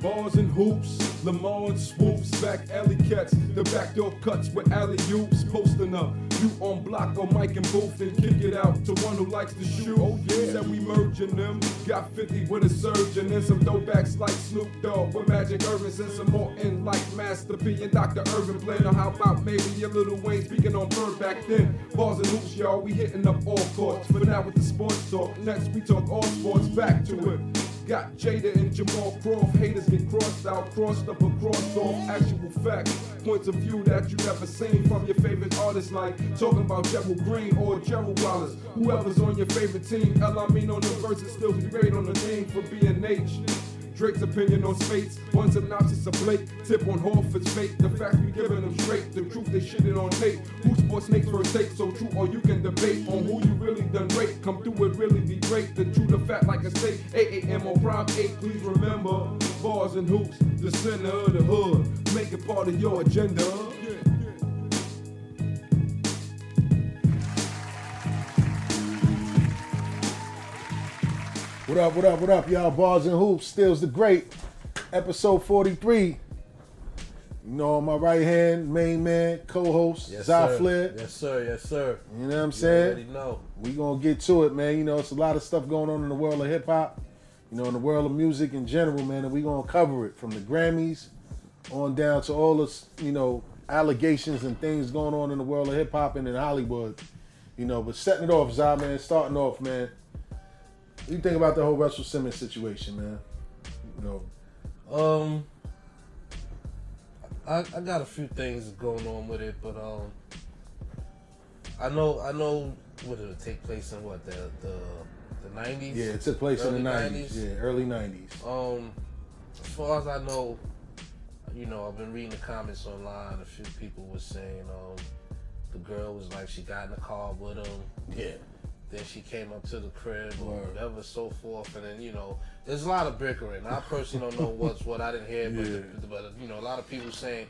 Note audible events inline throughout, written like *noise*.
bars and hoops. Lamar swoops, back alley cats, the backdoor cuts with alley oops. Posting up, you on block or Mike and booth, then kick it out to one who likes to shoot. Oh yeah, said we merging them. Got 50 with a surgeon and some throwbacks like Snoop Dogg with Magic Irvin and some more in like Master P and Dr. Irvin playing. Or how about maybe a little Wayne speaking on Bird back then? Balls and hoops, y'all, we hitting up all courts. For now with the sports talk, next we talk all sports. Back to it. Got Jada and Jamal Croft. Haters get crossed out, crossed up or crossed off. Actual facts, points of view that you never seen from your favorite artists, like talking about Gerald Green or Gerald Wallace. Whoever's on your favorite team. El Amin on the verses still be great on the name for B&H. Drake's opinion on space, one synopsis of Blake, tip on Horford's fate. The facts we giving them straight, the truth they shitting on tape. Who sports snakes first take, so true or you can debate on who you really done rate. Come through it really be great, the true, the fact like a steak. 8 a.m. on Prime 8, please remember, bars and hoops, the center of the hood. Make it part of your agenda. What up, what up, what up, y'all? Bars and Hoops, Stills the Great, episode 43. You know, on my right hand, main man, co-host, Yes, Zy. Flair. Yes, sir. Yes, sir. You know what I'm You saying? already know. We gonna get to it, man. You know, it's a lot of stuff going on in the world of hip hop, you know, in the world of music in general, man, and we gonna cover it from the Grammys on down to all the, you know, allegations and things going on in the world of hip hop and in Hollywood. You know, but setting it off, Zy, man, starting off, man. What do you think about the whole Russell Simmons situation, man? You know, Um, I, I got a few things going on with it, but um, I know I know what it'll take place in what the the the nineties. yeah, it took place in the 90s. 90s. Yeah, early 90s. Um, as far as I know, you know, I've been reading the comments online. A few people were saying, um, the girl was like she got in the car with him. Yeah. Then she came up to the crib or whatever, so forth. And then you know, there's a lot of bickering. I personally don't know what's what. I didn't hear, Yeah. but but you know, a lot of people saying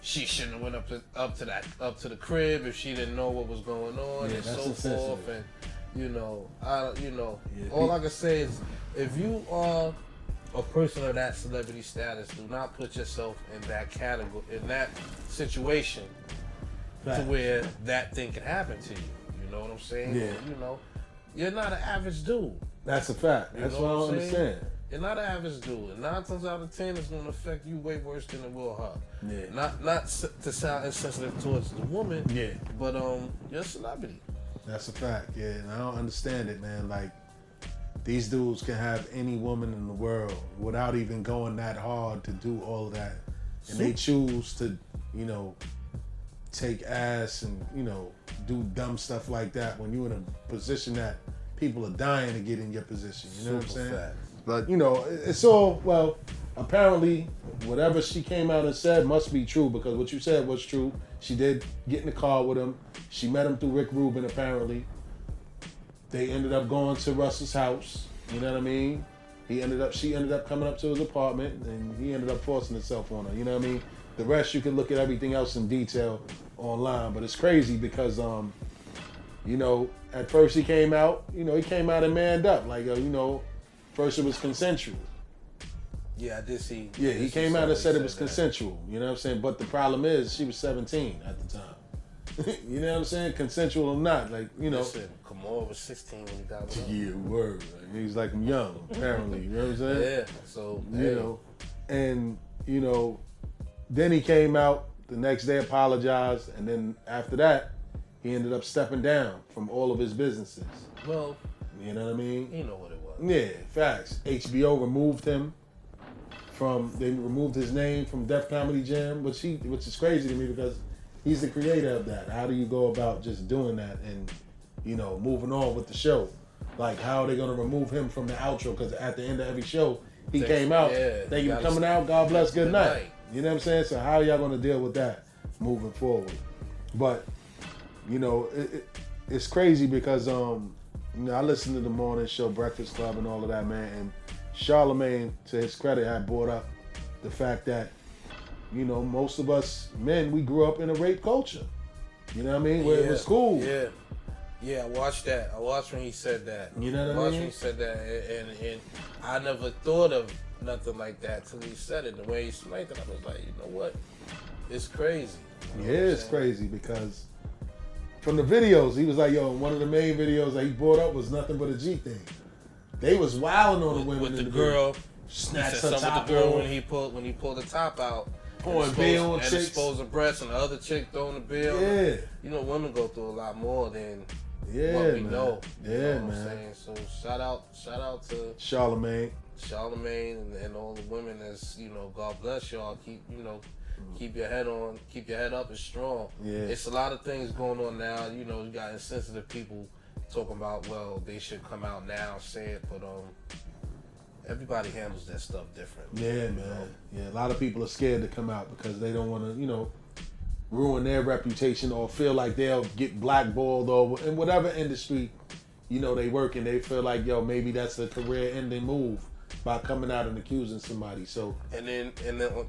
she shouldn't have went up to up to that up to the crib if she didn't know what was going on Yeah, and so forth. And you know, I you know, Yeah, all I can say is if you are a person of that celebrity status, do not put yourself in that category in that situation to where that thing can happen to you. You know what I'm saying? Yeah. You know, you're not an average dude. That's a fact. You That's what I what I'm saying? understand. You're not an average dude. And nine times out of ten, it's going to affect you way worse than it will her. Yeah. Not not to sound insensitive towards the woman. Yeah. But um, you're a celebrity. That's a fact, yeah, and I don't understand it, man. Like, these dudes can have any woman in the world without even going that hard to do all that, and they choose to, you know, take ass and you know do dumb stuff like that when you're in a position that people are dying to get in your position. You know what I'm saying? fact. But you know, it- it's all well. Apparently, whatever she came out and said must be true because what you said was true. She did get in the car with him. She met him through Rick Rubin. Apparently, they ended up going to Russ's house. You know what I mean? He ended up. She ended up coming up to his apartment, and he ended up forcing himself on her. You know what I mean? The rest you can look at everything else in detail online, but it's crazy because um, you know, at first he came out, you know, he came out and manned up. Like, uh, you know, first it was consensual. Yeah, I did see. Yeah, he came out and somebody said it was that. consensual. You know what I'm saying? But the problem is, she was 17 at the time. *laughs* you know what I'm saying? Consensual or not, like you know. Listen, Kamora was 16 when he got with. Yeah, word. Like, he's like I'm young, apparently. You know what I'm saying? Yeah, so You hey, know, and you know, then he came out the next day, apologized, and then after that, he ended up stepping down from all of his businesses. well, You know what I mean? you know what it was. Yeah, facts. HBO removed him from they removed his name from Def Comedy Jam, which he which is crazy to me because he's the creator of that. How do you go about just doing that and you know moving on with the show? Like how are they gonna remove him from the outro? Because at the end of every show he Thanks- came out. yeah, Thank you for coming out. God bless. Good Good night. night. You know what I'm saying? So how are y'all gonna deal with that moving forward? But you know, it, it, it's crazy because um, you know, I listen to the morning show, Breakfast Club, and all of that, man. And Charlemagne, to his credit, had brought up the fact that you know most of us men we grew up in a rape culture. You know what I mean? Where it was cool. Yeah. Yeah, I watched that. I watched when he said that. You know what I watched mean? when he said that, and, and, and I never thought of nothing like that till he said it. The way he explained it, I was like, you know what? It's crazy. You know Yeah, it's crazy because from the videos, he was like, "Yo, one of the main videos that he brought up was nothing but a G thing." They was wilding on the women With in the the girl, snatched he her top with the girl off. when he pulled when he pulled the top out. Pouring exposed- on and chicks. exposed the breast, and the other chick throwing the bill. Yeah, You know, women go through a lot more than yeah, what we man. know. You Yeah, know what I'm man. So shout out, shout out to Charlemagne. Charlemagne and, and all the women that's you know, God bless y'all. Keep you know, keep your head on, keep your head up and strong. Yeah. It's a lot of things going on now. You know, you got insensitive people talking about well, they should come out now and say it, but um, everybody handles that stuff different. Yeah, man. Yeah, a lot of people are scared to come out because they don't want to, you know, ruin their reputation or feel like they'll get blackballed or in whatever industry, you know, they work in. They feel like, yo, maybe that's a career-ending move by coming out and accusing somebody. So, And then and then uh,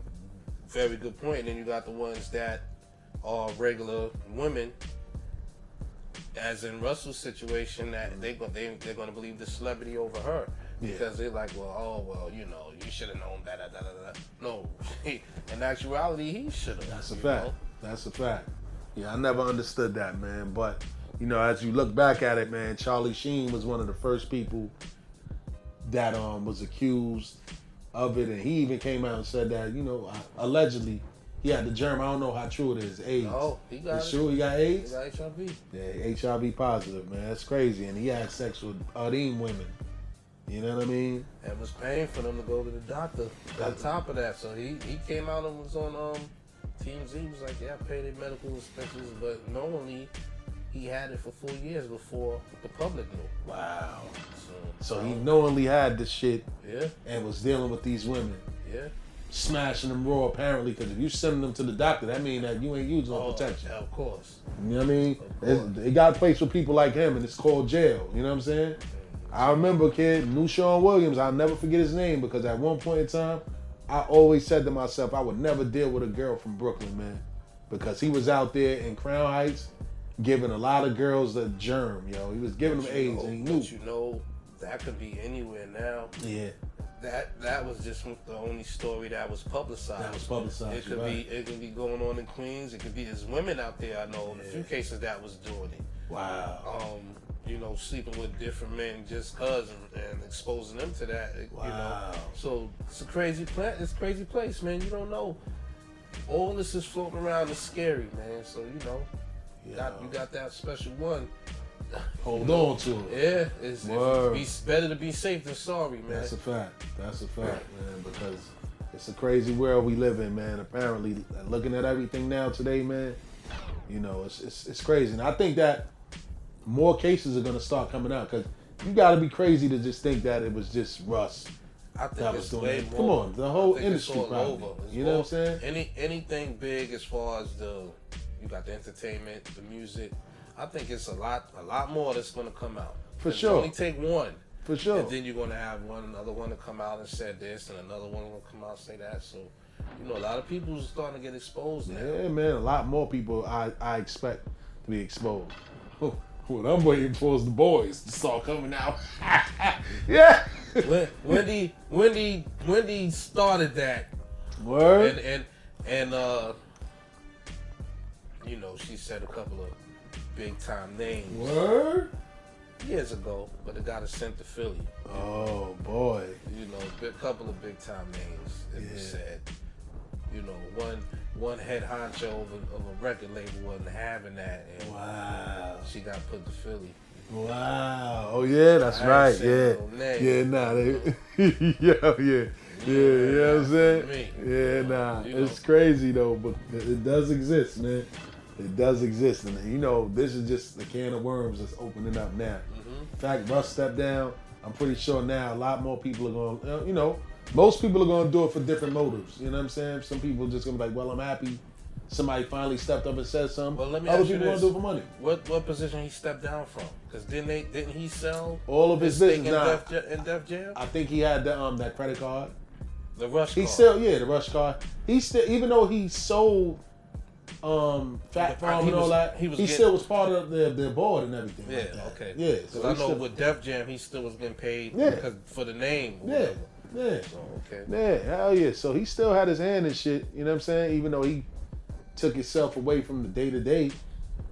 very good point. And then you got the ones that are regular women. As in Russell's situation, that they go they they're going to believe the celebrity over her Yeah. because they're like, well, oh well, you know, you should have known that. Da, da, da, da. No, *laughs* in actuality, he should have. That's a fact. know? That's a fact. Yeah, I never understood that, man. But you know, as you look back at it, man, Charlie Sheen was one of the first people that um was accused of it, and he even came out and said that you know allegedly he had the germ. I don't know how true it is. AIDS. Oh, he got It's it. true. He got AIDS. He got HIV. Yeah, HIV positive, man. That's crazy. And he had sex with Adim women. You know what I mean? and was paying for them to go to the doctor. On top of that, so he, he came out and was on um TMZ. He was like, "Yeah, I paid their medical expenses," but knowingly he had it for four years before the public knew. Wow. So, So he um, knowingly had this shit yeah, and was dealing with these women. yeah. smashing them raw apparently because if you send them to the doctor that means that you ain't using no Oh, protection yeah, of course. you know what i mean. It's- it got a place for people like him and it's called jail you know what i'm saying i remember kid new sean williams i'll never forget his name because at one point in time i always said to myself i would never deal with a girl from brooklyn man because he was out there in crown heights giving a lot of girls the germ yo he was giving them But you aids know- and he knew but you know that could be anywhere now. yeah That that was just the only story that was publicized. That was publicized, It could you're be it could be going on in Queens. It could be there's women out there I know in a few cases that was doing it. wow um, you know, sleeping with different men just cause and, and exposing them to that. You know, Wow. so it's a crazy place. It's a crazy place, man. You don't know. All this is floating around. It's scary, man. So you know, you got you got that special one. hold on to it Yeah, it's, it's better to be safe than sorry, man. That's a fact. That's a fact, man. Because it's a crazy world we live in, man. Apparently, looking at everything now today, man, you know, it's it's, it's crazy. And I think that more cases are gonna start coming out because you got to be crazy to just think that it was just Russ. I think that was doing way it. more. Come on, the whole I think it's industry probably. over. You know what I'm saying? Any anything big as far as the you got the entertainment, the music. I think it's a lot a lot more that's gonna come out. For sure. Only take one. For sure. And then you're gonna have one another one to come out and said this and another one will come out and say that. So you know a lot of people are starting to get exposed now. Yeah, man. A lot more people I I expect to be exposed. What I'm waiting for is the boys to start coming out. *laughs* yeah. Wendy Wendy Wendy started that Word. and and and uh you know she said a couple of big time names Word. years ago, but it got us sent to Philly. Oh boy. You know, a couple of big time names. It was said. You know, one one head honcho of a, of a record label wasn't having that, and Wow. she got put to Philly. Wow. Oh yeah, that's I right. Yeah. no. Yeah, nah. They, *laughs* yeah, yeah. Yeah, you know what I'm saying? Me. Yeah, nah. You know. It's crazy though, but it does exist, man. It does exist. And you know, this is just the can of worms that's opening up now. Mm-hmm. In fact, Russ stepped down. I'm pretty sure now a lot more people are going you know, most people are going to do it for different motives. You know what I'm saying? Some people just going to be like, well, I'm happy. Somebody finally stepped up and said something. Well, let me Other ask you people going this. to do it for money. What what position he stepped down from? Because didn't they didn't he sell All of his stake business. in, Nah, Def, in Def Jam? I think he had the um that credit card. The Rush He card. still yeah the rush card. He still even though he sold um Phat He Farm and all was- that, he he, was getting- still was part of their, their board and everything. Yeah, like that. okay. Yeah, Because so I know still- with Def Jam, he still was getting paid Yeah. because for the name. or Yeah. whatever. Yeah. So okay. Yeah, hell yeah. So he still had his hand in shit, you know what I'm saying? Even though he took himself away from the day to day,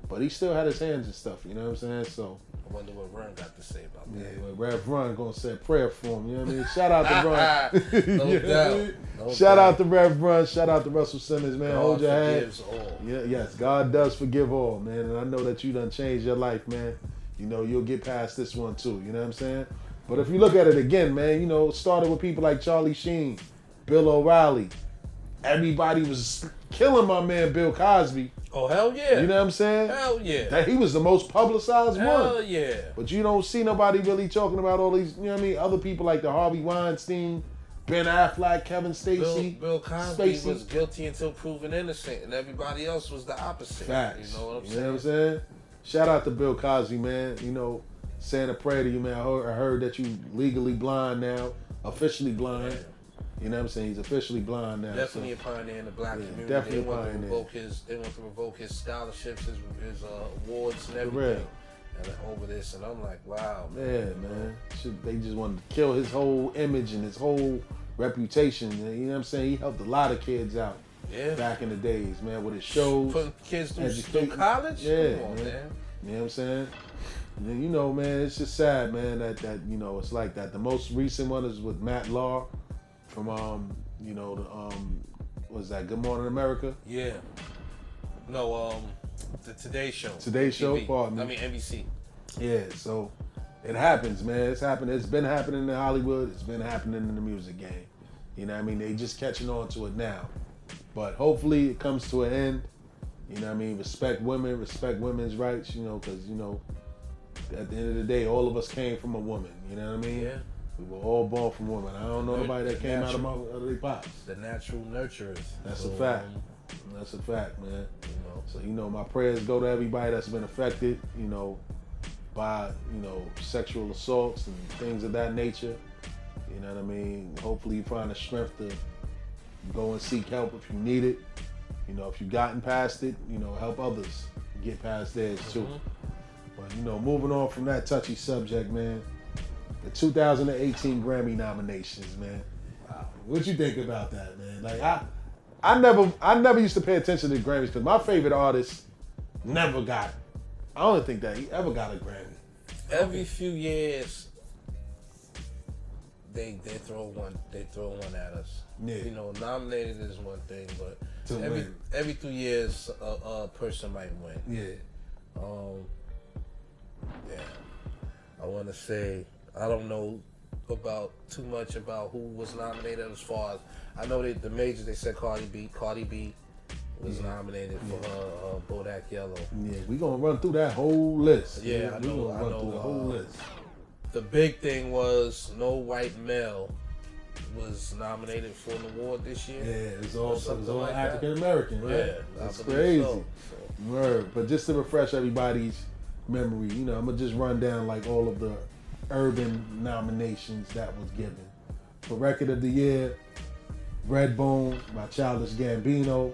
but he still had his hands and stuff, you know what I'm saying? So I wonder what Run got to say about yeah, that. well, Rev Run gonna say a prayer for him, you know what I mean? Shout out to *laughs* Run. No *laughs* You know what I doubt. Shout out to Rev Run, shout out to Russell Simmons, man. God Hold your all. Yeah, yes, God does forgive all, man. And I know that you done changed your life, man. You know, you'll get past this one too, you know what I'm saying? But if you look at it again, man, you know, it started with people like Charlie Sheen, Bill O'Reilly. Everybody was killing my man Bill Cosby. Oh hell yeah. You know what I'm saying? Hell yeah. That he was the most publicized hell one. Hell yeah. But you don't see nobody really talking about all these, you know what I mean? Other people like the Harvey Weinstein, Ben Affleck, Kevin Bill, Stacey. Bill Cosby Spacey. was guilty until proven innocent, and everybody else was the opposite. Facts. You know what I'm You saying? know what I'm saying? Shout out to Bill Cosby, man. You know, saying a prayer to you, man. I heard, I heard that you legally blind now, officially blind. Yeah. You know what I'm saying? He's officially blind now. Definitely so- a pioneer in the black Yeah, community. definitely they a want to revoke his. They want to revoke his scholarships, his, his uh, awards, and For everything. And over this, and I'm like, wow, Yeah, man. man. They just wanted to kill his whole image and his whole reputation. You know what I'm saying? He helped a lot of kids out Yeah. back in the days, man, with his shows. Putting kids through, through college. Yeah, on, man. man. You know what I'm saying? And then, you know, man, it's just sad, man, that that you know it's like that. The most recent one is with Matt Lauer from um, you know, the um, was that Good Morning America? Yeah. No, um, the Today Show. Today Show, TV. pardon me. I mean NBC. Yeah, so it happens, man. It's happened. It's been happening in Hollywood. It's been happening in the music game. You know what I mean? They just catching on to it now. But hopefully it comes to an end. You know what I mean? Respect women, respect women's rights, you know, because, you know, at the end of the day, all of us came from a woman. You know what I mean? Yeah. We were all born from women. I don't know nobody that came out of, my, natural- out of their pops. The natural nurturers. That's So, a fact. That's a fact, man. Know. So you know, my prayers go to everybody that's been affected, you know, by you know sexual assaults and things of that nature. You know what I mean? Hopefully, you find the strength to go and seek help if you need it. You know, if you've gotten past it, you know, help others get past theirs too. Mhm. But you know, moving on from that touchy subject, man. The 2018 Grammy nominations, man. Wow. What you think about that, man? Like I, I never, I never used to pay attention to Grammys because my favorite artist never got. I don't think that he ever got a Grammy. Every few years, they they throw one they throw one at us. Yeah. You know, nominated is one thing, but To every win. every two years a, a person might win. Yeah. Um, yeah, I want to say I don't know about too much about who was nominated as far as I know that the majors they said Cardi B. Cardi B was nominated for uh, uh, Bodak Yellow. Yeah, we gonna run through that whole list. Yeah, I we know- gonna I run know, through the whole uh, list. The big thing was no white male was nominated for an award this year. Yeah, it's all, it's all like. African American, right? Yeah, that's crazy. so. So, Word. But just to refresh everybody's memory, you know, I'm gonna just run down like all of the urban nominations that was given. For record of the year, Redbone by Childish Gambino,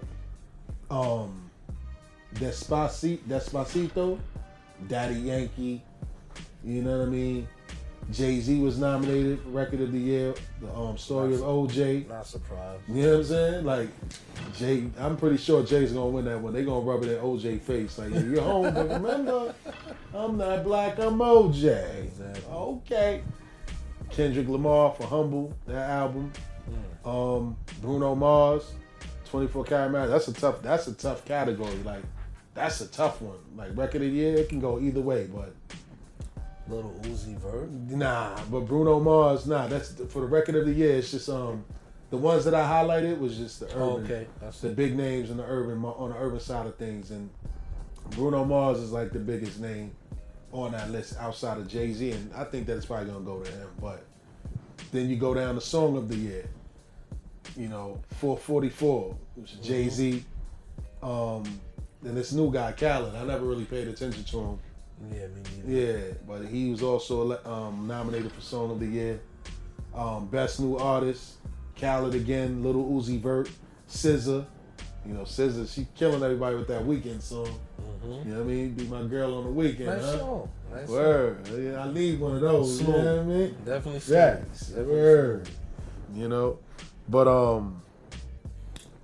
um, Despacito, Despacito, Daddy Yankee, you know what I mean? Jay Z was nominated for record of the year. The um, story of OJ. not surprised. You know what I'm saying? Like Jay, I'm pretty sure Jay's gonna win that one. They gonna rub it in OJ face. Like you're home, but remember, I'm not black. I'm OJ. Exactly. Okay. Kendrick Lamar for Humble, that album. Um, Bruno Mars, 24 Karat Magic. That's a tough. That's a tough category. Like that's a tough one. Like record of the year, it can go either way. But Little Uzi Vert. Nah, but Bruno Mars, nah. That's for the record of the year. It's just um, the ones that I highlighted was just the urban, Oh, okay, that's the it. big names in the urban on the urban side of things, and Bruno Mars is like the biggest name on that list outside of Jay Z, and I think that it's probably gonna go to him. But then you go down to song of the year, you know, 444, which is Jay Z. Um, then this new guy Khalid, I never really paid attention to him. Yeah, me neither. Yeah, but he was also um, nominated for Song of the Year. Um, Best New Artist, Khalid again, Little Uzi Vert, SZA. You know, SZA, she killing everybody with that weekend song. Mhm. You know what I mean? Be my girl on the weekend, Nice huh? Nice song. Word. Yeah, I need one of those. You know what I mean? Definitely Yeah. smooth. Definitely Word. you know. But um,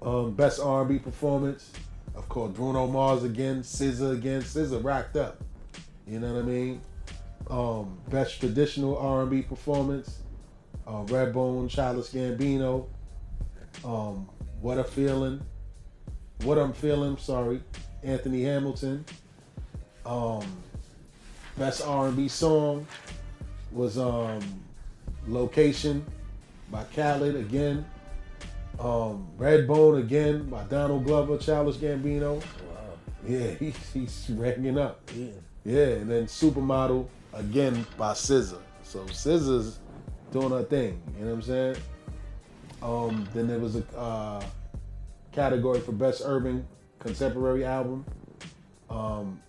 um, best R&B performance, of course, Bruno Mars again, SZA again, SZA racked up. You know what I mean? Um, best traditional R&B performance, uh, Redbone, Childish Gambino, um, What a Feeling, What I'm Feeling, sorry, Anthony Hamilton. Um, best R&B song was um, Location by Khalid again. Um, Redbone again by Donald Glover, Childish Gambino. Wow. Yeah, he, *laughs* he's ranking up. Yeah. Yeah, and then Supermodel again by SZA. So SZA's doing her thing. You know what I'm saying? Um, then there was a uh, category for best urban contemporary album. Um,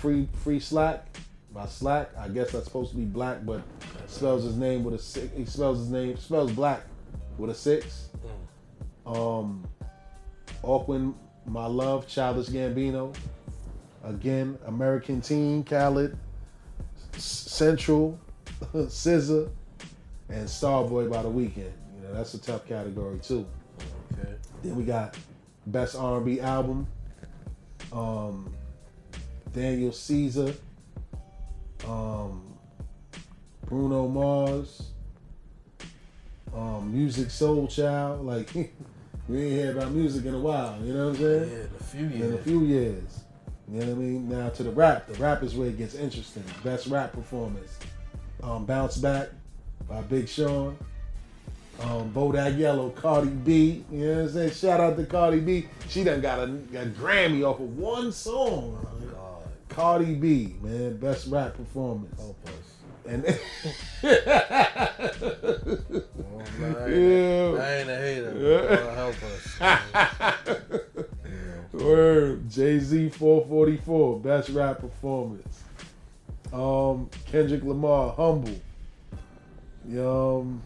Free Free Slack by Slack. I guess that's supposed to be black, but spells his name with a six. He spells his name spells black with a six. Um, Awaken, My Love, Childish Gambino. Again, American Teen, Khalid, S- Central, *laughs* SZA, and Starboy by the Weeknd. You know that's a tough category too. Okay. Then we got best R&B album. Um, Daniel Caesar, um, Bruno Mars, um, Musiq Soulchild. Like *laughs* we ain't heard about music in a while. You know what I'm Yeah, saying? in a few years. In a few years. You know what I mean? Now to the rap. The rap is where it gets interesting. Best rap performance. Um, Bounce Back by Big Sean. Um, Bodak Yellow, Cardi B. You know what I'm saying? Shout out to Cardi B. She done got a, a Grammy off of one song. God, Cardi B, man, best rap performance. help us. And Oh, man, I, ain't, Yeah. I ain't a hater. Yeah. Help us. *laughs* Word, Jay Z 444, best rap performance. Um, Kendrick Lamar, Humble. Um,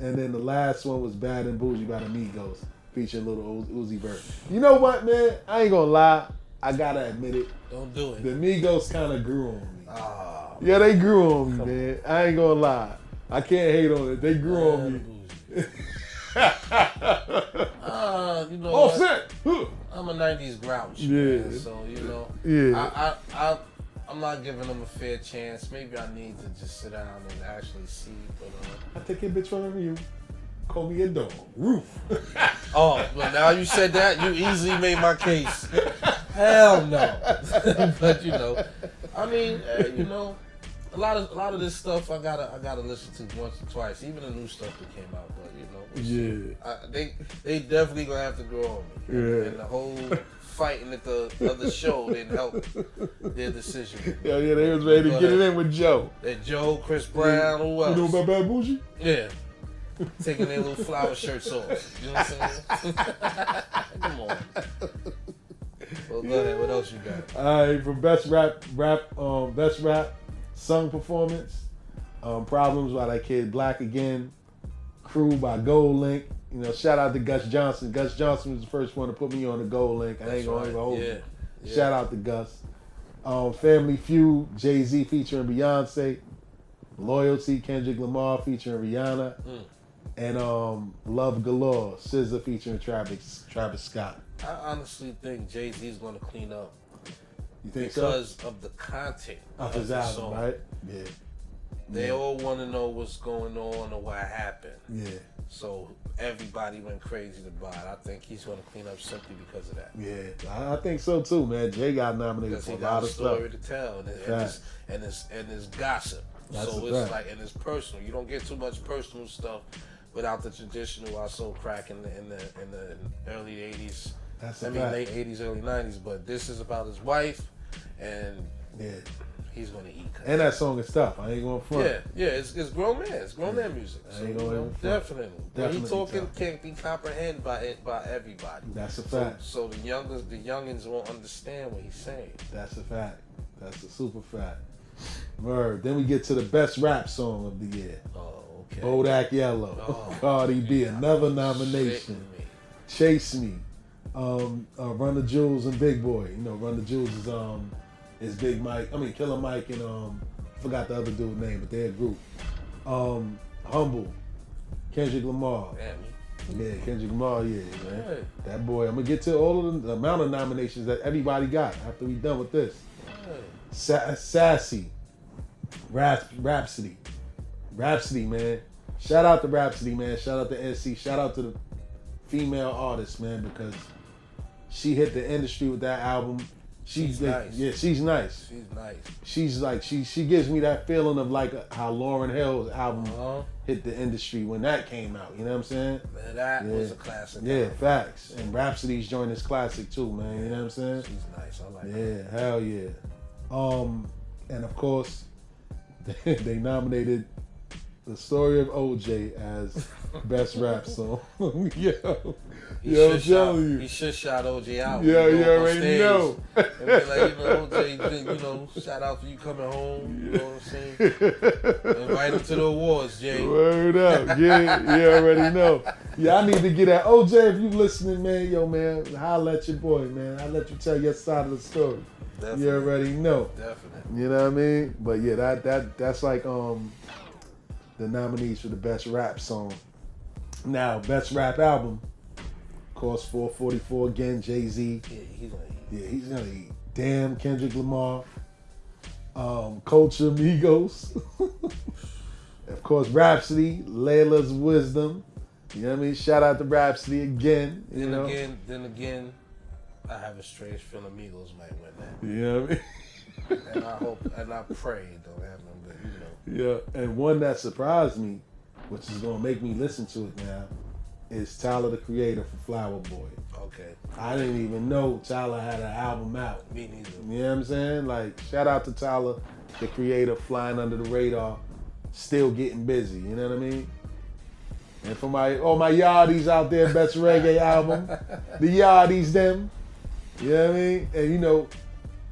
and then the last one was Bad and Boujee by the Migos, featuring Little Uz- Uzi Vert. You know what, man? I ain't gonna lie. I gotta admit it. Don't do it. The it. Migos kind of grew on me. Ah, Yeah, they grew on me, man. I ain't gonna lie. I can't hate on it. They grew on me. bougie. *laughs* Ah, you know Oh, what? shit! I'm a '90s grouch. Yeah. Man, so you know. Yeah. I, I, I, I'm not giving them a fair chance. Maybe I need to just sit down and actually see. But uh, I take your bitch from you. Call me a dog. Roof. *laughs* oh, but now you said that, you easily made my case. Hell no. *laughs* but you know, I mean, eh, you know, a lot of a lot of this stuff I gotta I gotta listen to once or twice. Even the new stuff that came out, but you know. Yeah. I, they they definitely gonna have to grow on me. Yeah. And the whole fighting at the other show didn't help their decision. *laughs* Yeah, yeah, they was ready to get it in with Joe. That Joe, Chris Brown, who You else? know about Bad Bougie? Yeah. *laughs* Taking their little flower shirts off. You know what I'm saying? *laughs* Come on. Well, go ahead. What else you got? All right, for best rap, rap, um, best rap sung performance, um, Problems by that kid Black again, Crew by GoldLink. You know, shout out to Gus Johnson. Gus Johnson was the first one to put me on the GoldLink. I ain't gonna right. even hold Yeah. Yeah. Shout out to Gus. Um, Family Feud, Jay Z featuring Beyonce. Loyalty, Kendrick Lamar featuring Rihanna. Mm. And um, Love Galore, SZA featuring Travis Travis Scott. I honestly think Jay Z is going to clean up You think so? because of the content Of his the album, song. right? Yeah. They Yeah. all want to know what's going on or what happened. Yeah. So everybody went crazy to buy it. I think he's going to clean up simply because of that. Yeah, I, think so too, man. Jay got nominated Because for a lot a of stuff. story to tell, and, and, Fact. it's, and it's and it's gossip. That's so it's fact. like and it's personal. You don't get too much personal stuff without the traditional. I sold crack in the in the in the early '80s. That's I mean fact. late '80s, early '90s. But this is about his wife, and Yeah, he's gonna eat. and that song is tough. I ain't going to front. yeah, yeah, it's, it's grown man, it's grown man music. I So, ain't you gonna know, front. definitely, but he talking tough. can't be comprehended by it by everybody. That's a fact. so the youngers, the youngins won't understand what he's saying. That's a fact. That's a super fact. Word. Then we get to the best rap song of the year. Oh, okay. Bodak Yellow, Oh, *laughs* Cardi B, another nomination. me. Chase Me, um, uh, Run the Jewels and Big Boi. You know, Run the Jewels is um is Big Mike. I mean, Killer Mike and um forgot the other dude's name, but they're a group. Um, Humble, Kendrick Lamar. Damn, Yeah, Kendrick Lamar. Yeah, man. That boy. I'm gonna get to all of the, amount of nominations that everybody got after we done with this. hey. Sa- Sassy, Rap- Rapsody, Rapsody, man. Shout out to Rapsody, man. Shout out to NC. Shout out to the female artist, man, because she hit the industry with that album. She's, She's like- nice. Yeah, she's nice. She's nice. She's like she she gives me that feeling of like how Lauryn Hill's album Uh-huh. hit the industry when that came out. You know what I'm saying? Man, that Yeah. was a classic. Yeah, album. facts. And Rapsody's joined this classic too, man. You know what I'm saying? She's nice. I like her. Yeah, hell yeah. Um, and of course, *laughs* they nominated the story of OJ as *laughs* best rap song. *laughs* yo, He yo, I'm telling He you. should shot OJ out. Yeah, He you already stage know. And be like, you know, OJ, you know, shout out for you coming home. You know what I'm saying? Invite him to the awards, Jay. Word up, yeah, you already know. Yeah, I need to get at OJ if you listening, man. Yo, man, holla at your boy, man. I'll let you tell your side of the story. Definitely. You already know. Definitely. You know what I mean? But yeah, that that that's like um the nominees for the best rap song. Now, best rap album, of course, 444 again, Jay Z. Yeah, he's like, Yeah, he's gonna eat. Damn, Kendrick Lamar. Um, Culture Migos. *laughs* of course, Rapsody, Laila's Wisdom. You know what I mean? Shout out to Rapsody again. You then know? again, then again, I have a strange feeling Amigos might win that. You know what I mean? And I hope, and I pray it don't happen, but you know. Yeah, and one that surprised me, which is gonna make me listen to it now, is Tyler the Creator for Flower Boy. Okay. I didn't even know Tyler had an album out. Me neither. You know what I'm saying? Like, shout out to Tyler, the creator, flying under the radar, still getting busy. You know what I mean? And for my all my yardies out there, best reggae *laughs* album, the yardies them. You know what I mean? And you know,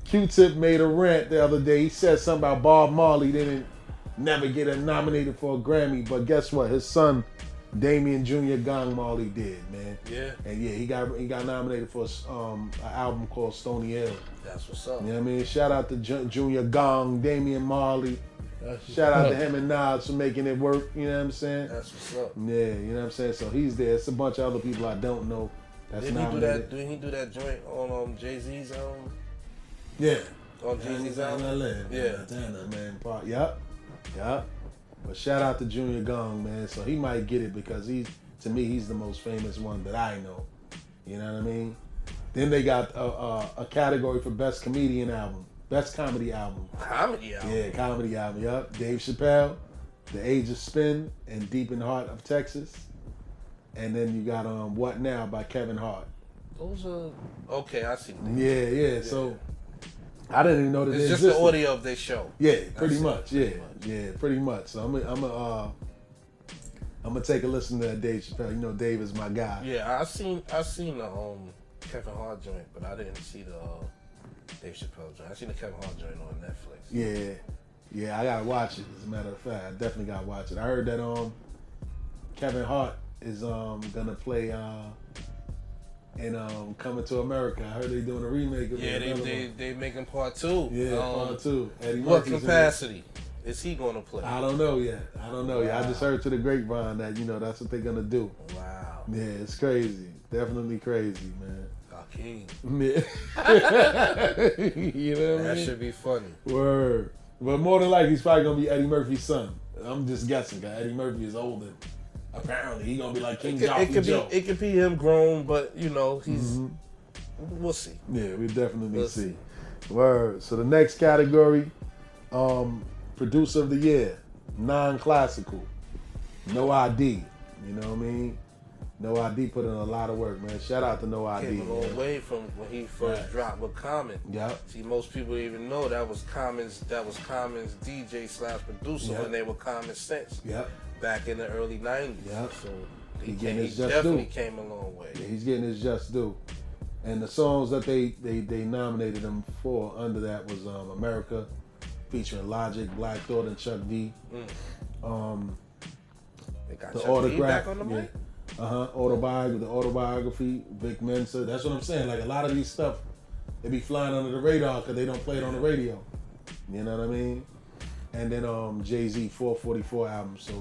Q-Tip made a rant the other day. He said something about Bob Marley didn't never get a nominated for a Grammy, but guess what? His son, Damian Jr. Gong Marley did, man. Yeah, And yeah, he got he got nominated for um, an album called Stony Hill. that's what's up. You know what I mean? Shout out to Ju- Junior Gong, Damian Marley. That's Shout out to him and Nas for making it work. You know what I'm saying? That's what's up. Yeah, you know what I'm saying. So he's there. It's a bunch of other people I don't know. That's Didn't he do that? Didn't he do that joint on um, Jay Z's um Yeah. on Jay Z's album? Yeah. Montana, man. Part- Yup. Yup. But shout out to Junior Gong, man. So he might get it because he's to me he's the most famous one that I know. You know what I mean? Then they got a, a, a category for best comedian album, best comedy album. Comedy album. Yeah, comedy album. Yup. Dave Chappelle, The Age of Spin, and Deep in the Heart of Texas. And then you got um What Now by Kevin Hart. Those are okay. I see. Yeah, yeah. So I didn't even know that It's just the audio of this show. Yeah, pretty That's it, much. Yeah, pretty much. yeah, pretty much. So I'm gonna, I'm gonna, uh, I'm gonna take a listen to that Dave Chappelle. You know, Dave is my guy. Yeah, I seen I seen the um Kevin Hart joint, but I didn't see the uh, Dave Chappelle joint. I seen the Kevin Hart joint on Netflix. Yeah, yeah. I gotta watch it. As a matter of fact, I definitely gotta watch it. I heard that um, Kevin Hart is um gonna play uh, in um Coming to America. I heard they doing a remake of Yeah, it. they another they one. they making part two. yeah, um, part two. Eddie What capacity is he gonna play? I don't know yet. I don't know yet. I just heard to the grapevine that you know that's what they're gonna do. Wow, Yeah, it's crazy. Definitely crazy, man. Hakeem. *laughs* Yeah. you know I That mean? should be funny. Word. But more than likely, he's probably gonna be Eddie Murphy's son. I'm just guessing. Cause Eddie Murphy is older. Apparently, he gonna be like King It could, it could be Joe. it could be him grown, but you know he's. Mhm. We'll see. Yeah, we definitely We'll see. see. Word. So the next category, um, producer of the year, non-classical, no ID. You know what I mean? No ID put in a lot of work, man. Shout out to No ID. Came a long man. way from when he first Right. dropped with Common. Yep. See, most people even know that was Common's that was Common's DJ slash producer Yeah. when they were Common Sense Yep. Back in the early '90s. Yep. So He came, he just definitely due. came a long way. Yeah, he's getting his just due. And the songs that they they, they nominated him for under that was um, America, featuring Logic, Black Thought, and Chuck D. Mm. Um, They got the Chuck D autograph, back on the yeah. uh huh, autobiography, the autobiography, Vic Mensa. That's what I'm saying. Like a lot of these stuff, they be flying under the radar because they don't play it on the radio. You know what I mean? And then um Jay Z 444 album. So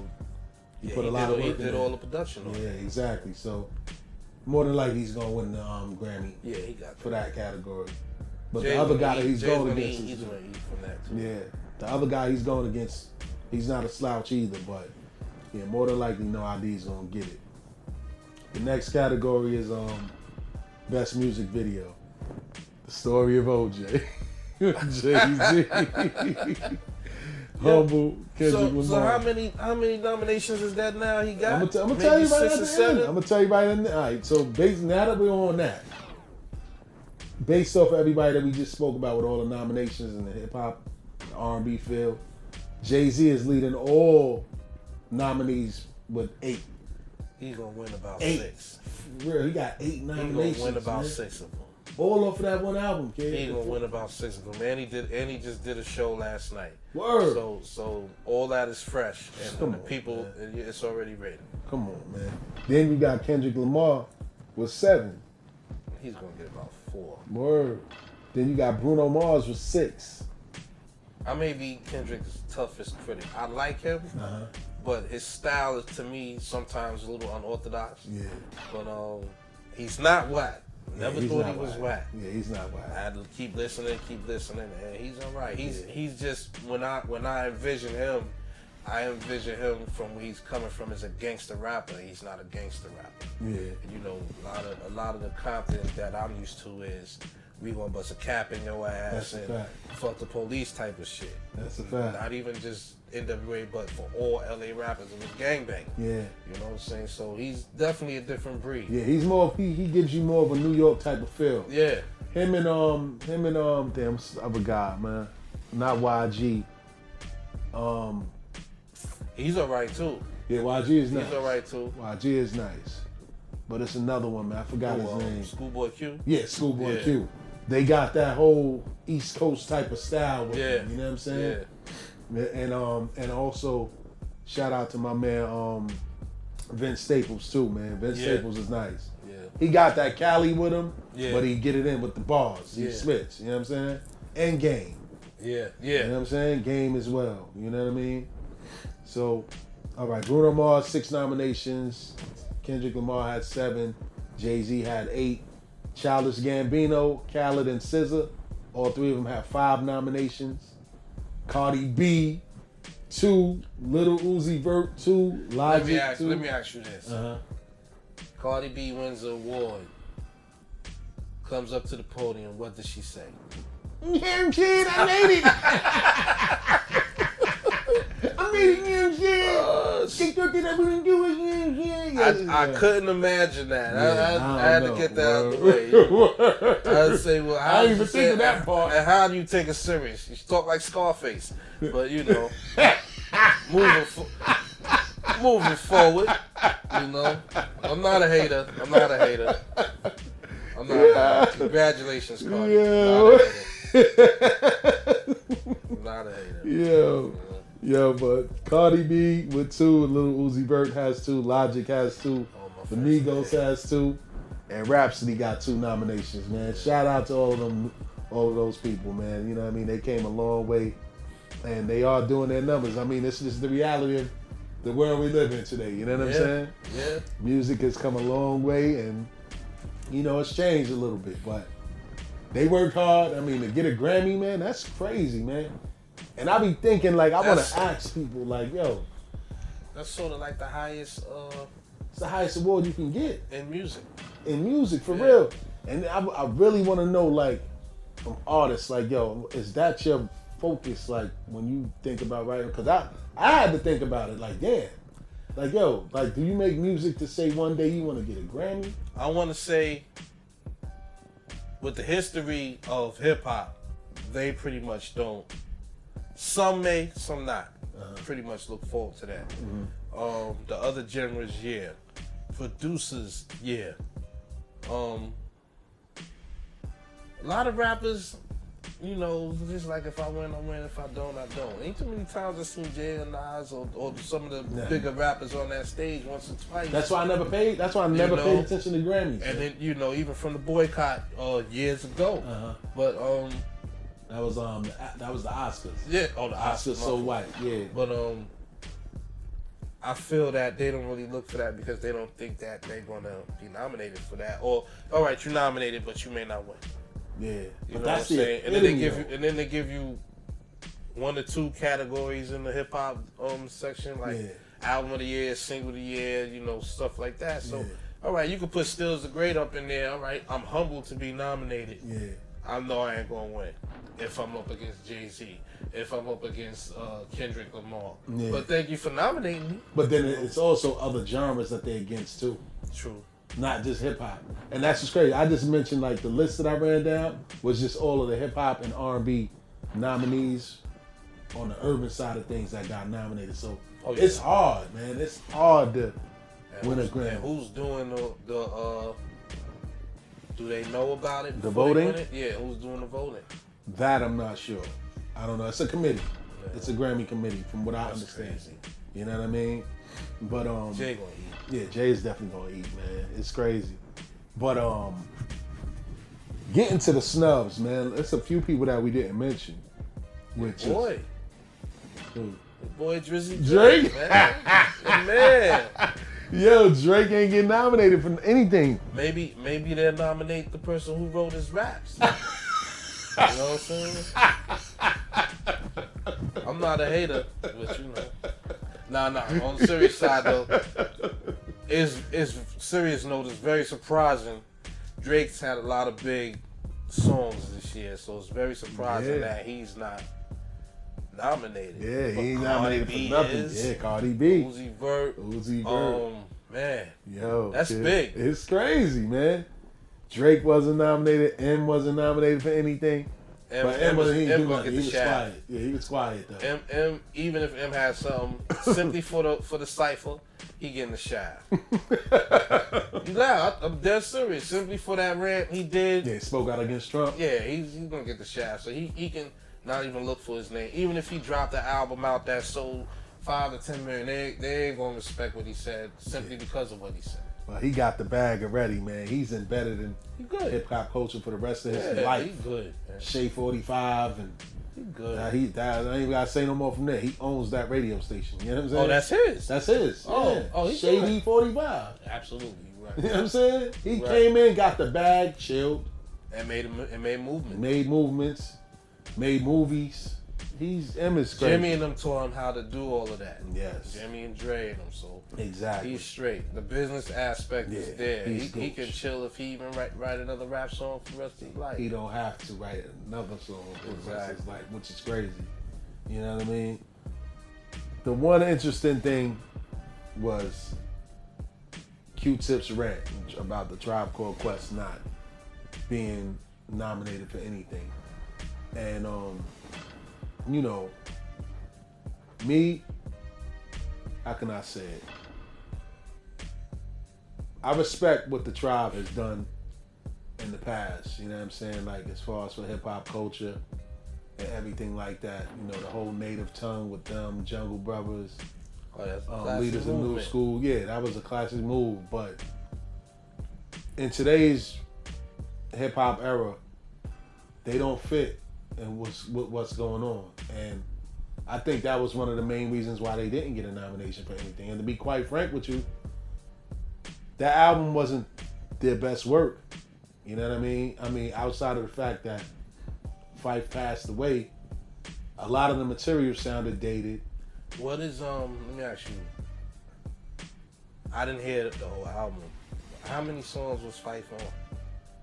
He Yeah, put he a lot did, of work in did all the production on Yeah, exactly. So more than likely he's gonna win the um, Grammy Yeah, he got for that category. But Jay the other guy that he's Jay's going against is he's eat from that too. yeah. The other guy he's going against, he's not a slouch either. But yeah, more than likely, no ID's gonna get it. The next category is um best music video. The story of OJ. Jay Z. Humble Kendrick So, Lamar. so how many how many nominations is that now he got? I'm gonna, t- I'm gonna tell you right at the seven? I'm gonna tell you right in the, all right. So based now that we're on that, based off everybody that we just spoke about with all the nominations in the hip hop, R and B field, Jay Z is leading all nominees with eight. He's gonna win about Eight. six. Real, he got eight nominations. He's gonna win about man. six of them. All off of that one album, He's kid. gonna win about six of them. And he did. And he just did a show last night. Word. So so all that is fresh, and Come the on, people, it's already written. Come on, man. Then you got Kendrick Lamar with seven. He's gonna get about four. Word. Then you got Bruno Mars with six. I may be Kendrick's toughest critic. I like him, Uh huh. but his style is to me sometimes a little unorthodox. Yeah. But um, he's not whack. Never he's thought he was whack. Yeah, he's not whack. I had to keep listening, keep listening, and he's all right. He's Yeah. he's just when I when I envision him, I envision him from where he's coming from as a gangster rapper. He's not a gangster rapper. Yeah. You know, a lot of a lot of the confidence that I'm used to is we gonna bust a cap in your ass That's and fuck the police type of shit. That's a fact. Not even just NWA, but for all LA rappers, it was gangbang. Yeah. You know what I'm saying? So he's definitely a different breed. Yeah, he's more he he gives you more of a New York type of feel. Yeah. Him and um him and um damn other guy, man. Not YG. Um He's all right too. yeah, YG is nice. He's all right too. YG is nice. But it's another one, man. I forgot his um, name. Schoolboy Q. Yeah, Schoolboy Yeah. Q. They got that whole East Coast type of style with Yeah. them, you know what I'm saying? Yeah. And um and also shout out to my man um Vince Staples too, man. Vince Yeah. Staples is nice. Yeah. He got that Cali with him, Yeah. but he get it in with the bars. He Yeah. switch, you know what I'm saying? And game. Yeah. yeah. You know what I'm saying? Game as well. You know what I mean? So, all right, Bruno Mars six nominations. Kendrick Lamar had seven. Jay Z had eight. Childish Gambino, Khalid, and SZA, all three of them have five nominations. Cardi B, two. Little Uzi Vert, two. Let me ask. two. Let me ask you this. uh-huh. Cardi B wins the award. Comes up to the podium. What does she say? *laughs* Kid, I made it. *laughs* I made it, yeah, kid. Uh, that I wouldn't do it, yeah, yeah. I, I couldn't imagine that. I, I, Yeah, I had don't to get that know, out of the way. *laughs* I'd say, well, how I do didn't you even think say- of that part. And how do you take it serious? You talk like Scarface, but you know, *laughs* moving, fo- moving forward. You know, I'm not a hater. I'm not a hater. I'm not. A hater. Congratulations, Cardi. I'm not a hater. *laughs* Yo, yo, but Cardi B with two, Little Uzi Vert has two, Logic has two, Oh, the. Migos has two, and Rapsody got two nominations. Man, shout out to all of them, all of those people, man. You know what I mean? They came a long way, and they are doing their numbers. I mean, this is the reality of the world we live in today. You know what I'm saying? Yeah. music has come a long way and you know it's changed a little bit but they work hard i mean to get a grammy man that's crazy man and i be thinking like i want to ask people like yo That's sort of like the highest uh, it's the highest award you can get in music. in music for Yeah. real and I, I really want to know like from artists like yo is that your focus like when you think about writing because i i had to think about it like damn like yo like do you make music to say one day you want to get a grammy I want to say, with the history of hip hop, they pretty much don't. Some may, some not. Pretty much look forward to that. Um, the other genres, yeah. Producers, yeah. Um, a lot of rappers, you know, just like if I win, I win. If I don't, I don't. Ain't too many times I've seen Jay and Nas or, or some of the bigger rappers on that stage once or twice. That's why I never paid. That's why I never know, paid attention to Grammys. and then you know even from the boycott uh, years ago. uh-huh. But um, that was um that was the Oscars. yeah, oh the Oscars Oscars, so white. Yeah. But um, I feel that they don't really look for that because they don't think that they're gonna be nominated for that. Or all right, you're nominated, but you may not win. Yeah, You but know that's what I'm saying? And then they give you, and then they give you one or two categories in the hip hop um section, like Yeah. album of the year, single of the year, you know, stuff like that. So, Yeah. all right, you can put Stills the Great up in there. All right, I'm humbled to be nominated. Yeah, I know I ain't gonna win if I'm up against Jay Z, if I'm up against uh, Kendrick Lamar. Yeah. But thank you for nominating me. but then it's also other genres that they're against too. True. not just hip hop. And that's just crazy. I just mentioned like the list that I ran down was just all of the hip hop and R and B nominees on the urban side of things that got nominated. So Oh, yeah. it's hard, man. It's hard to And win a Grammy. who's doing the, the uh? Do they know about it? The voting? it? Yeah, who's doing the voting? that. I'm not sure. I don't know. It's a committee. Yeah. It's a Grammy committee, from what I understand. crazy. You know what I mean? But um, Jay gonna eat. Yeah, Jay's definitely gonna eat, man. It's crazy. But um getting to the snubs, man, there's a few people that we didn't mention. Which Boy, is boy, Drizzy Drake? man. *laughs* Man. *laughs* Yo, Drake ain't getting nominated for anything. Maybe, maybe they'll nominate the person who wrote his raps. *laughs* you know what I'm saying? I'm not a hater, but you know. Nah, nah. On the serious side though, is is serious note is very surprising. Drake's had a lot of big songs this year, so it's very surprising Yeah. that he's not nominated. Yeah, he ain't Cardi nominated B for nothing. is, Yeah, Cardi B. Uzi Vert. Uzi Vert. Um, man, Yo, that's big. It's crazy, man. Drake wasn't nominated. M wasn't nominated for anything. M, but M, M, was, he, M he, was, he the was quiet. Yeah, he was quiet though. M, M, even if M has something *laughs* simply for the for the cipher, he getting the shaft. *laughs* you laugh? I'm dead serious. Simply for that rant he did. yeah, spoke out against Trump. Yeah, he's, he's gonna get the shaft. So he, he can not even look for his name. Even if he dropped the album out that sold five to ten million, they, they ain't gonna respect what he said simply because of what he said. But he got the bag already, man. He's embedded in hip hop culture for the rest of his Yeah, life. he good. Man. Shade 45 and He good. uh, he that, I ain't gotta say no more from there. He owns that radio station. You know what I'm saying? oh, that's his. that's his. Oh, yeah. oh, he's Shady good. 45. absolutely you right. You know what I'm saying? He Right. came in, got the bag, chilled, And made and made movement. made movements, made movies. He's is crazy. Jimmy and them taught him how to do all of that. Yes. Jimmy and Dre and them. So Exactly. he's straight. The business aspect is there. He, he can chill if he even write write another rap song for the rest of his life. he don't have to write another song for the rest of his Exactly. life, which is crazy. You know what I mean? The one interesting thing was Q-Tip's rant about the Tribe Called Quest not being nominated for anything, and um, you know, me, how can I say it? I respect what the tribe has done in the past. You know what I'm saying? Like as far as for hip hop culture and everything like that. You know, the whole native tongue with them, Jungle Brothers, oh, um, leaders of new school. Yeah, that was a classic move. But in today's hip hop era, they don't fit in what's what, what's going on. And I think that was one of the main reasons why they didn't get a nomination for anything. And to be quite frank with you, that album wasn't their best work. You know what I mean? I mean, outside of the fact that Fife passed away, a lot of the material sounded dated. What is um? Let me ask you. I didn't hear the whole album. How many songs was Fife on?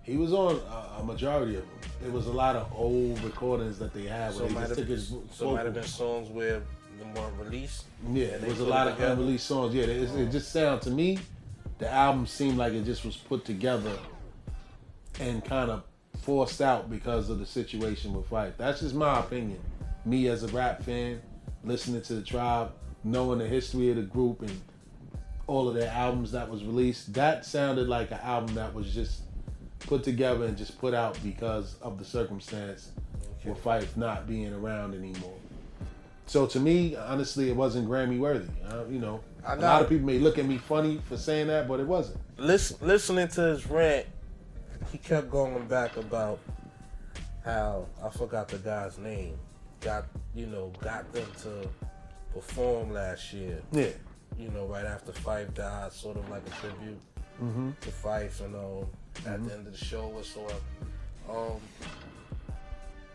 He was on a, a majority of them. It was a lot of old recordings that they had So where they might just have took his so might have been songs where them weren't released. Yeah, it was a lot of unreleased songs. Yeah, it, it just sounded to me, the album seemed like it just was put together and kind of forced out because of the situation with Fife. That's just my opinion. Me as a rap fan, listening to the tribe, knowing the history of the group and all of their albums that was released, that sounded like an album that was just put together and just put out because of the circumstance with Fife not being around anymore. So to me, honestly, it wasn't Grammy worthy. Uh, you know, I a a lot of people may look at me funny for saying that, but it wasn't. Listen, listening to his rant, he kept going back about how I forgot the guy's name. Got you know got them to perform last year. Yeah, you know, right after Fife died, sort of like a tribute Mm-hmm. to Fife, and at the end of the show of, um,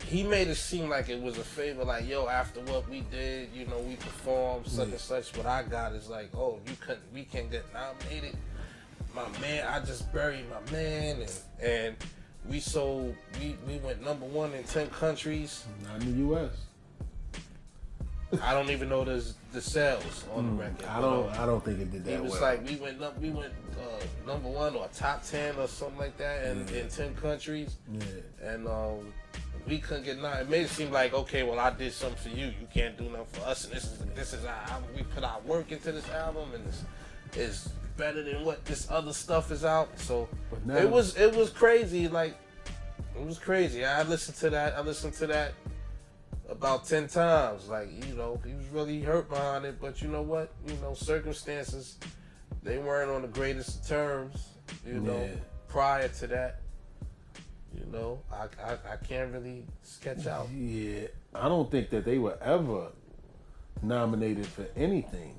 he made it seem like it was a favor, like, yo, after what we did, you know, we performed such Yeah. and such. What I got is like, oh, you couldn't, we can't get nominated. My man, I just buried my man, and and we sold, we we went number one in ten countries. Not in the U.S. I don't even know the the sales on the record. Mm, I don't. I don't think it did that. It was well. like we went num- we went uh, number one or top ten or something like that in, in ten countries, yeah. and um, we couldn't get none. It made it seem like okay, well I did something for you, you can't do nothing for us, and this is this is our, album. we put our work into this album, and it's is better than what this other stuff is out. So now- it was it was crazy, like it was crazy. I listened to that. I listened to that about 10 times. Like, you know, he was really hurt behind it. But you know what? You know, circumstances, they weren't on the greatest terms, you know, Yeah. prior to that. You know, I, I, I can't really sketch out. Yeah, I don't think that they were ever nominated for anything,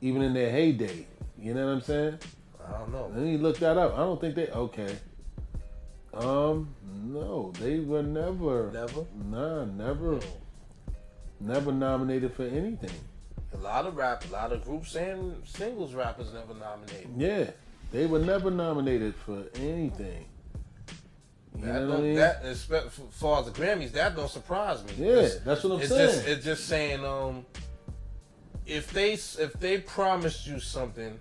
even in their heyday. You know what I'm saying? I don't know. Let me look that up. I don't think they. Okay. Um, no, they were never. Never? Nah, never, never nominated for anything. A lot of rap, a lot of groups and singles rappers never nominated. Yeah, they were never nominated for anything. You That know what I don't, mean? that, as far as the Grammys, that don't surprise me. Yeah, that's what I'm it's saying. Just, it's just saying, um, if they if they promised you something,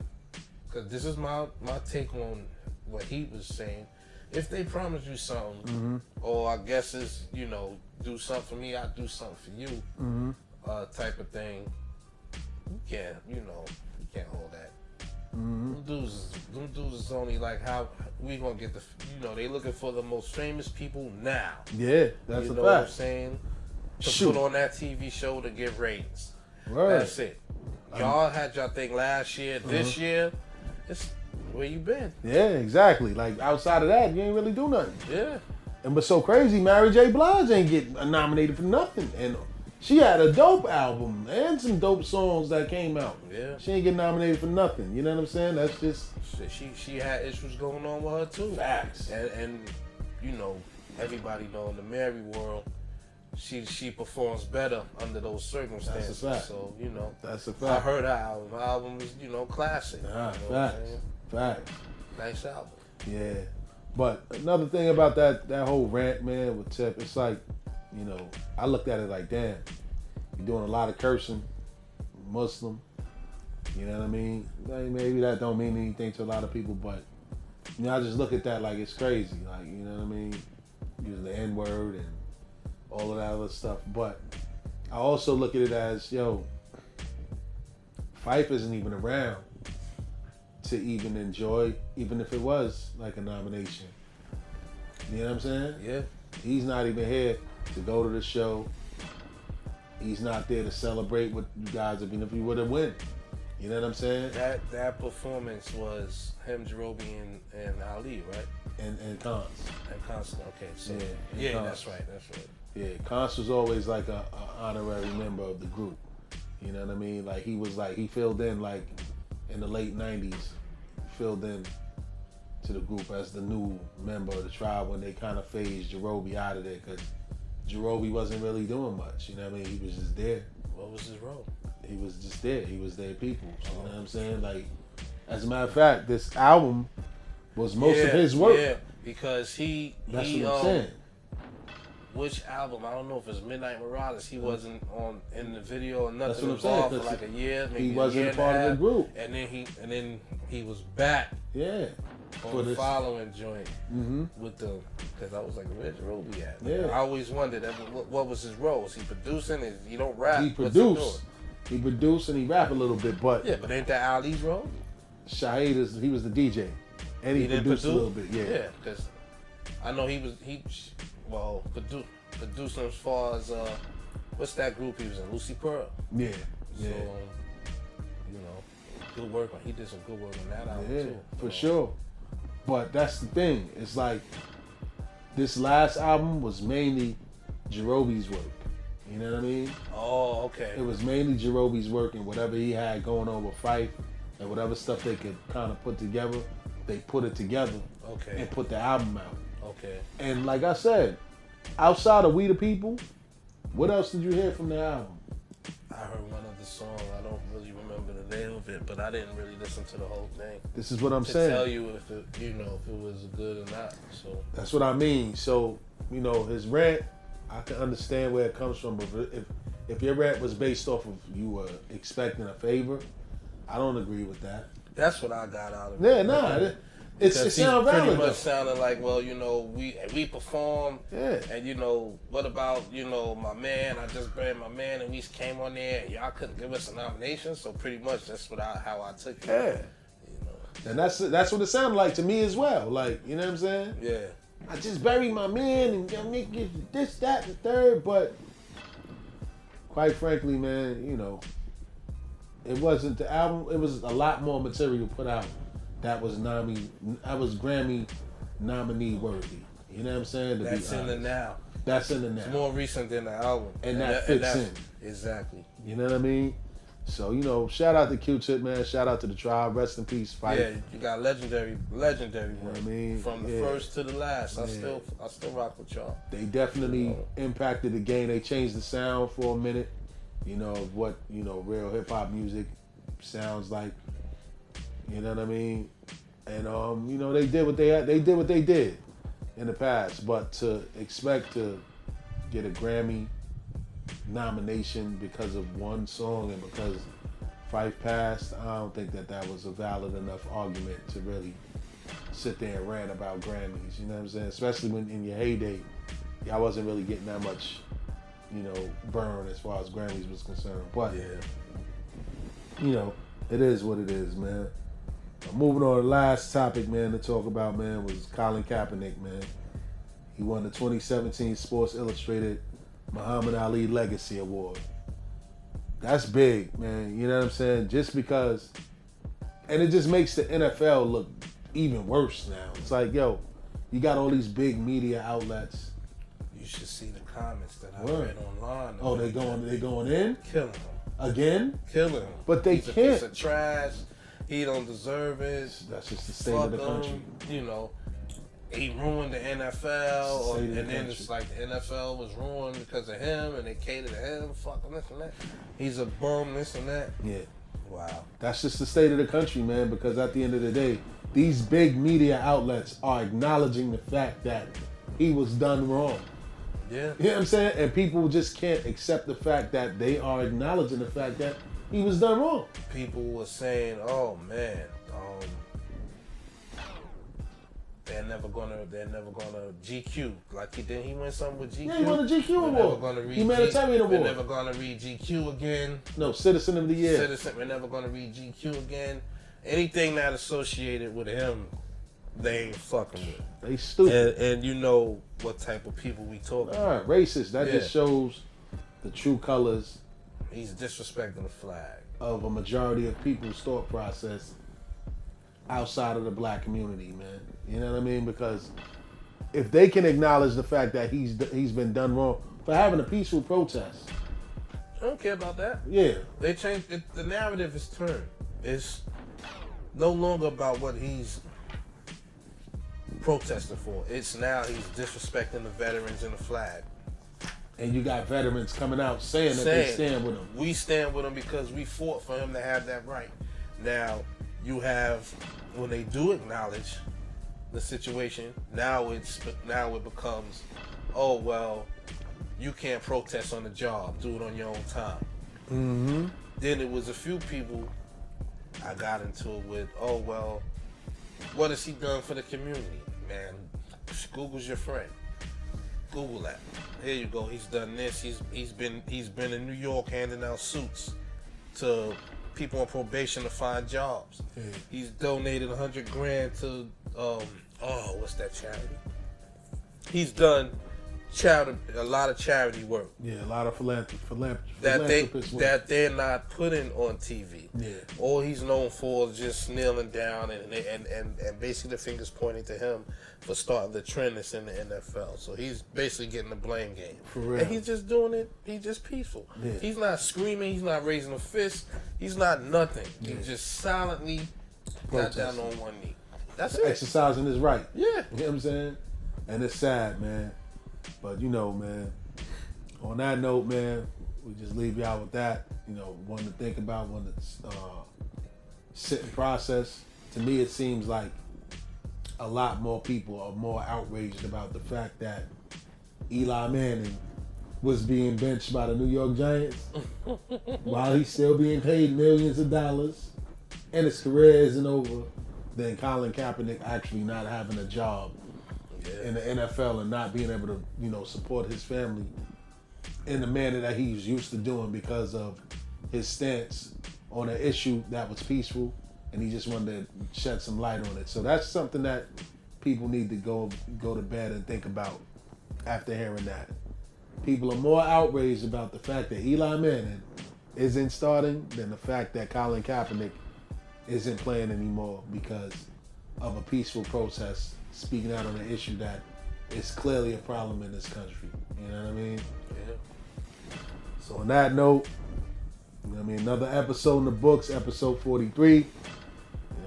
because this is my my take on what he was saying. If they promise you something, Mm-hmm. or I guess it's you know do something for me, I do something for you, Mm-hmm. uh, type of thing. You can't, you know, you can't hold that. Mm-hmm. Them dudes, them dudes is only like how we gonna get the, you know, they looking for the most famous people now. yeah, that's you know what I'm saying? To Shoot. put on that TV show to get ratings. Right. That's it. Y'all had y'all thing last year. This Uh-huh. year, it's where you been. Yeah, exactly. Like outside of that, you ain't really do nothing. Yeah. And but so crazy, Mary J. Blige ain't get nominated for nothing, and she had a dope album and some dope songs that came out. Yeah. She ain't get nominated for nothing. You know what I'm saying? That's just She- She had issues going on with her too. facts. And and you know, everybody know in the Mary world, she she performs better under those circumstances. fact. So, you know. That's a fact. I heard her album. Her album is, you know, classic. Ah, you know facts. Facts. Nice album. Yeah. But another thing about that that whole rant, man, with Tip, it's like, you know, I looked at it like, damn, you're doing a lot of cursing, Muslim. You know what I mean? Like, maybe that don't mean anything to a lot of people, but you know, I just look at that like it's crazy. Like, you know what I mean? Using the N word and all of that other stuff. But I also look at it as, yo, Fife isn't even around to even enjoy, even if it was like a nomination. You know what I'm saying? Yeah. He's not even here to go to the show. He's not there to celebrate with you guys, even if he would have win. You know what I'm saying? That that performance was him, Jarobi, and, and Ali, right? And and Cons. And Constant. Okay, so Yeah, yeah, that's right, that's right. Yeah, Cons was always like a, a honorary member of the group. You know what I mean? Like he was like he filled in like in the late '90s, filled in to the group as the new member of the tribe when they kind of phased Jarobi out of there because Jarobi wasn't really doing much. You know what I mean? He was just there. What was his role? He was just there. He was their people. You know what I'm saying? Like, as a matter of fact, this album was most of his work. Yeah, because he That's he what I'm um, saying. Which album? I don't know if it's Midnight Marauders. He wasn't on in the video or That's nothing what I'm saying, for like a year. Maybe He wasn't year a and a part of the group. And then he and then he was back Yeah. on For the this. following joint hmm with the because I was like, where's Jarobi at? Yeah. I always wondered what, what was his role? Is he producing? Is he don't rap? He produced. doing? He produced and he rap a little bit, but Yeah, but ain't that Ali's role? Shaheed is he was the DJ, and he, didn't produced a little bit. Yeah. Yeah, because I know he was he well produ- producing as far as uh what's that group he was in? Lucy Pearl. Yeah. So Yeah. um, you know, good work he did some good work on that album Yeah, too. for So, sure. But that's the thing. It's like this last album was mainly Jarobi's work. You know what I mean? Oh, okay. It was mainly Jarobi's work and whatever he had going on with Fife and whatever stuff they could kind of put together, they put it together Okay. and put the album out. Okay. And like I said, outside of We the People, what else did you hear from the album? I heard one of the song. I don't really remember the name of it, but I didn't really listen to the whole thing This is what I'm to saying. tell you if it, you know, if it was good or not. So That's what I mean. So, you know, his rant, I can understand where it comes from, but if if your rant was based off of you were expecting a favor, I don't agree with that. that's what I got out of it. Yeah, nah, it's it pretty much sounded like, well, you know, we we perform, Yeah. and you know, what about you know my man? I just buried my man, and we came on there, and y'all couldn't give us a nomination. So pretty much that's what I how I took it. Yeah. You know, And that's that's what it sounded like to me as well. Like, you know what I'm saying? yeah. I just buried my man and nigga this, that, the third, but quite frankly, man, you know, it wasn't the album. It was a lot more material put out that was nomi, I was Grammy nominee worthy. You know what I'm saying? To That's in the now. That's in the now. It's more recent than the album, And that fits in. Exactly. You know what I mean? So you know, shout out to Q-Tip, man. Shout out to the tribe. Rest in peace, Fife. Yeah, you got legendary, legendary what work I mean? from the Yeah. first to the last. I still, I still rock with y'all. they definitely impacted the game. They changed the sound for a minute, you know, of what, you know, real hip hop music sounds like. You know what I mean? And um, you know, they did what they had they did what they did in the past. But to expect to get a Grammy nomination because of one song and because Fife passed, I don't think that that was a valid enough argument to really sit there and rant about Grammys. You know what I'm saying? Especially when in your heyday, y'all wasn't really getting that much, you know, burn as far as Grammys was concerned. But you know, it is what it is, man. Moving on to the last topic, man, to talk about, man, was Colin Kaepernick, man. He won the 2017 Sports Illustrated Muhammad Ali Legacy Award. That's big, man. You know what I'm saying? Just because, and it just makes the NFL look even worse now. It's like, yo, you got all these big media outlets. You should see the comments that I Word. read online. Oh, they going, they going in killing him, again? killing him. But they He's can't. piece of trash. He don't deserve it. That's just the state Fuck of the country. him. You know, he ruined the NFL, or, State and the then it's like the NFL was ruined because of him, and they catered to him. Fucking this and that. He's a bum. This and that. Yeah. Wow. That's just the state of the country, man, because at the end of the day, these big media outlets are acknowledging the fact that he was done wrong. Yeah. You know what I'm saying? And people just can't accept the fact that they are acknowledging the fact that he was done wrong. People were saying, "Oh man, um, they're never gonna, they're never gonna GQ like he did. He win something with GQ. Yeah, he won a GQ We're award. never gonna read Humanitarian G- award. We're never gonna read GQ again. No, Citizen of the Year. Citizen. We're never gonna read GQ again. Anything that associated with him, they ain't fucking with. They stupid. And, and you know what type of people we talking All about. racist. That just shows the true colors He's disrespecting the flag. of a majority of people's thought process outside of the black community, man. You know what I mean? Because if they can acknowledge the fact that he's he's been done wrong for having a peaceful protest, I don't care about that. yeah, They changed it, the narrative is turned. It's no longer about what he's protesting for. It's now he's disrespecting the veterans and the flag. And you got veterans coming out saying that they stand with him. We stand with him because we fought for him to have that right. Now you have when they do acknowledge the situation. Now it's now it becomes, oh well, you can't protest on the job. Do it on your own time. Mm-hmm. then it was a few people I got into it with, oh well, what has he done for the community? Man, Google's your friend. Google that. Here you go. He's done this. He's he's been he's been in New York handing out suits to people on probation to find jobs. Yeah. He's donated a hundred grand to um oh what's that charity? He's done charity, a lot of charity work Yeah, a lot of philanthrop- philanthrop- that they work. that they're not putting on TV. Yeah. All he's known for is just kneeling down and and, and, and basically the fingers pointing to him for starting the trend that's in the NFL. So he's basically getting the blame game. For real. And he's just doing it. He's just peaceful. Yeah. He's not screaming. He's not raising a fist. He's not nothing. Yeah. He's just silently got down on one knee. That's it. exercising his right. Yeah. You know what I'm saying? And it's sad, man. But you know, man. On that note, man, we just leave y'all with that. You know, one to think about, one to uh, sit and process. To me, it seems like a lot more people are more outraged about the fact that Eli Manning was being benched by the New York Giants *laughs* while he's still being paid millions of dollars and his career isn't over than Colin Kaepernick actually not having a job in the NFL and not being able to, you know, support his family in the manner that he's used to doing because of his stance on an issue that was peaceful and he just wanted to shed some light on it. So that's something that people need to go go to bed and think about after hearing that. People are more outraged about the fact that Eli Manning isn't starting than the fact that Colin Kaepernick isn't playing anymore because of a peaceful protest speaking out on an issue that is clearly a problem in this country. You know what I mean? Yeah. So on that note, you know what I mean, another episode in the books, episode 43. You know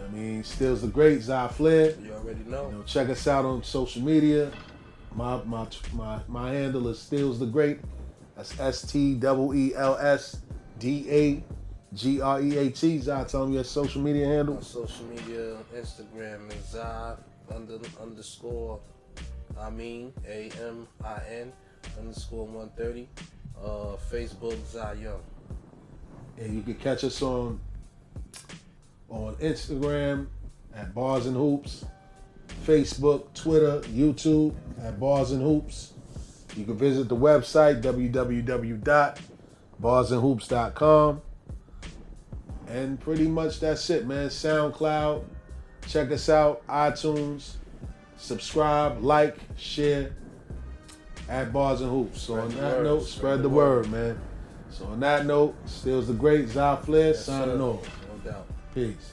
what I mean? Steels the great, Zy Flair. You already know. You know, check us out on social media. My my my my handle is Steels the Great. That's S T double E L S D A G R E A T. Zai, tell me your social media handle. On social media, Instagram is Zah under underscore I mean A M I N underscore one thirty. Uh, Facebook Zah Young. And you can catch us on on Instagram at Bars and Hoops, Facebook, Twitter, YouTube at Bars and Hoops. You can visit the website www.barsandhoops.com. And pretty much that's it, man. SoundCloud. Check us out, iTunes. Subscribe, like, share at Bars and Hoops. So on that word, note, spread, the word, man. So on that note, Steels the Great, Zy Flair, Yes, signing sir. off. No doubt. Peace.